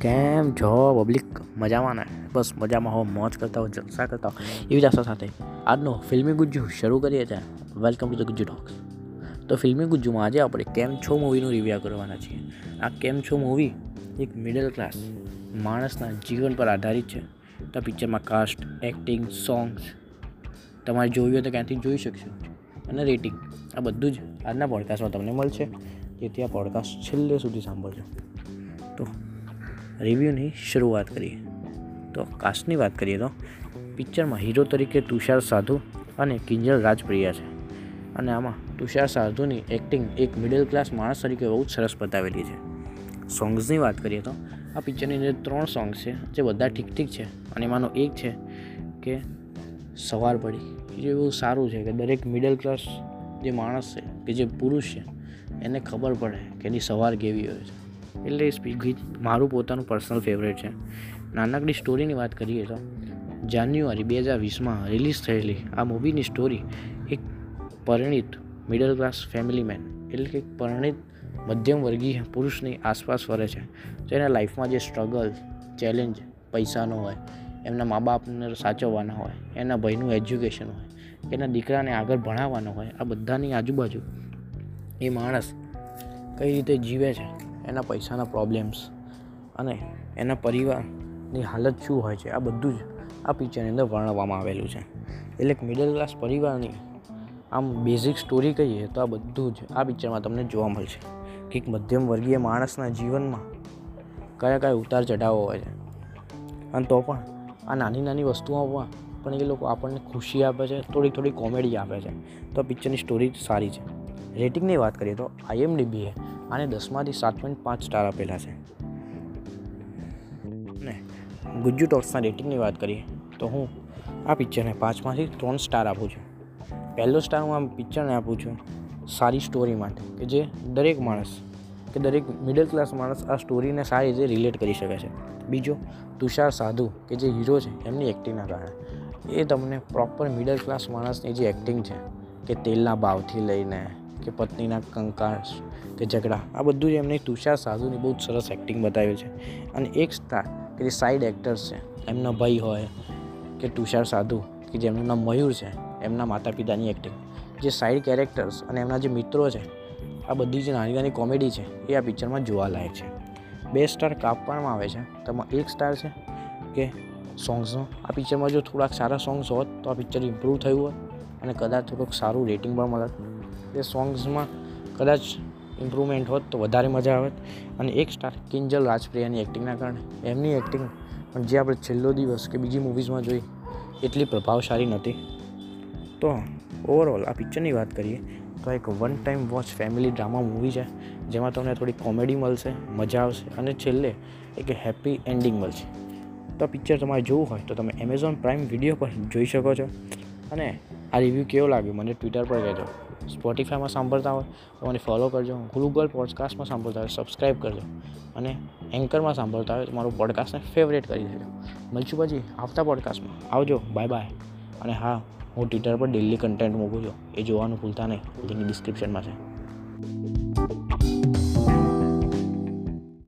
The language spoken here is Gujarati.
કેમ છો? પબ્લિક મજામાં ને? બસ મજામાં હો મોજ કરતા હો જલસા કરતા હો એવી જ આશા સાથે આજનો ફિલ્મી ગુજ્જુ શરૂ કરીએ છીએ. Welcome to the Gujju talks તો ફિલ્મી ગુજ્જુમાં આજે આપણે કેમ છો મૂવીનું રિવ્યુ કરવાના છીએ. આ કેમ છો મૂવી એક મિડલ ક્લાસ માણસના જીવન પર આધારિત છે. તો પિક્ચરમાં કાસ્ટ એક્ટિંગ સોંગ્સ તમારે જોયું હોય તો ક્યાંથી જોઈ શકશો. અને રેટિંગ આ બધું જ આજના પોડકાસ્ટમાં તમને મળશે. જેથી આ પોડકાસ્ટ છેલ્લે સુધી સાંભળજો. તો રિવ્યૂની શરૂઆત કરીએ. તો કાસ્ટની વાત કરીએ તો, પિક્ચરમાં હીરો તરીકે તુષાર સાધુ અને કિંજલ રાજપ્રિયા છે. અને આમાં તુષાર સાધુની એક્ટિંગ એક મિડલ ક્લાસ માણસ તરીકે બહુ જ સરસ બતાવેલી છે. સોંગ્સની વાત કરીએ તો, આ પિક્ચરની અંદર ત્રણ સોંગ્સ છે જે બધા ઠીક ઠીક છે. અને એમાંનો એક છે કે સવાર પડી જે બહુ સારું છે કે દરેક મિડલ ક્લાસ જે માણસ છે કે જે પુરુષ છે, એને ખબર પડે કે એની સવાર કેવી હોય છે. એટલે એ ગીત મારું પોતાનું પર્સનલ ફેવરેટ છે. નાનકડી સ્ટોરીની વાત કરીએ તો, જાન્યુઆરી બે હજાર વીસમાં રિલીઝ થયેલી આ મૂવીની સ્ટોરી એક પરિણિત મિડલ ક્લાસ ફેમિલી મેન એટલે કે પરિણિત મધ્યમ વર્ગીય પુરુષની આસપાસ ફરે છે. તેના લાઈફમાં જે સ્ટ્રગલ ચેલેન્જ પૈસાનો હોય, એમના મા બાપને સાચવવાના હોય, એના ભાઈનું એજ્યુકેશન હોય, એના દીકરાને આગળ ભણાવવાનો હોય, આ બધાની આજુબાજુ એ માણસ કઈ રીતે જીવે છે? એના પૈસાના પ્રોબ્લેમ્સ અને એના પરિવારની હાલત શું હોય છે, આ બધું જ આ પિક્ચરની અંદર વર્ણવવામાં આવેલું છે. એટલે એક મિડલ ક્લાસ પરિવારની આમ બેઝિક સ્ટોરી કહીએ તો આ બધું જ આ પિક્ચરમાં તમને જોવા મળશે કે એક મધ્યમ વર્ગીય માણસના જીવનમાં કયા કયા ઉતાર ચઢાવો હોય છે. અને તો પણ આ નાની નાની વસ્તુઓમાં પણ એ લોકો આપણને ખુશી આપે છે, થોડી થોડી કોમેડી આપે છે. તો પિક્ચરની સ્ટોરી સારી છે. રેટિંગની વાત કરીએ તો આઈએમડીબીએ આને દસમાંથી સાત પોઈન્ટ પાંચ સ્ટાર આપેલા છે. ને ગુજ્જુ ટોક્સના રેટિંગની વાત કરીએ, તો હું આ પિક્ચરને પાંચમાંથી ત્રણ સ્ટાર આપું છું. પહેલો સ્ટાર હું આ પિક્ચરને આપું છું સારી સ્ટોરી માટે, કે જે દરેક માણસ, કે દરેક મિડલ ક્લાસ માણસ આ સ્ટોરીને સારી રીતે રિલેટ કરી શકે છે. બીજો, તુષાર સાધુ, કે જે હીરો છે, એમની એક્ટિંગના કારણે. એ તમને પ્રોપર મિડલ ક્લાસ માણસની જે એક્ટિંગ છે, કે તેલના ભાવથી લઈને કે પત્નીના કંકાસ કે ઝઘડા, આ બધું જ એમને તુષાર સાધુની બહુ સરસ એક્ટિંગ બતાવ્યું છે. અને એક સ્ટાર કે જે સાઈડ એક્ટર્સ છે, એમના ભાઈ હોય કે તુષાર સાધુ, કે જેમનું નામ મયુર છે, એમના માતા પિતાની એક્ટિંગ જે સાઈડ કેરેક્ટર્સ અને એમના જે મિત્રો છે, આ બધી જે નાની નાની કોમેડી છે, એ આ પિક્ચરમાં જોવાલાયક છે. બે સ્ટાર કાપવામાં આવે છે, તેમાં એક સ્ટાર છે કે સોંગ્સનો આ પિક્ચરમાં જો થોડાક સારા સોંગ્સ હોત તો આ પિક્ચર ઇમ્પ્રૂવ થયું હોત અને કદાચ થોડુંક સારું રેટિંગ પણ મળત. એ સોંગ્સમાં કદાચ ઇમ્પ્રુવમેન્ટ હોત તો વધારે મજા આવત. અને એક સ્ટાર કિંજલ રાજપ્રિયાની એક્ટિંગના કારણે. એમની એક્ટિંગ પણ જે આપણે છેલ્લો દિવસ કે બીજી મૂવીઝમાં જોઈ, એટલી પ્રભાવશાળી નહોતી. તો ઓવરઓલ આ પિક્ચરની વાત કરીએ, તો એક one time watch family drama movie છે, જેમાં તમને થોડી કોમેડી મળશે, મજા આવશે અને છેલ્લે એક હેપી એન્ડિંગ મળશે. તો પિક્ચર તમારે જોવું હોય તો તમે એમેઝોન પ્રાઇમ વીડિયો પર જોઈ શકો છો. અને આ રિવ્યૂ કેવો લાગ્યો? મને ટ્વિટર પર કહેજો. સ્પોટિફાઈમાં સાંભળતા હોય તો મને ફોલો કરજો. ગૂગલ પોડકાસ્ટમાં સાંભળતા હોય સબસ્ક્રાઈબ કરજો. અને એન્કરમાં સાંભળતા હોય તો મારું પોડકાસ્ટને ફેવરેટ કરી દેજો. મળશું પછી આવતા પોડકાસ્ટમાં આવજો. બાય બાય અને હા, હું ટ્વિટર પર ડેલી કન્ટેન્ટ મૂકું છું. એ જોવાનું ભૂલતા નહીં. લિંક ડિસ્ક્રિપ્શનમાં છે.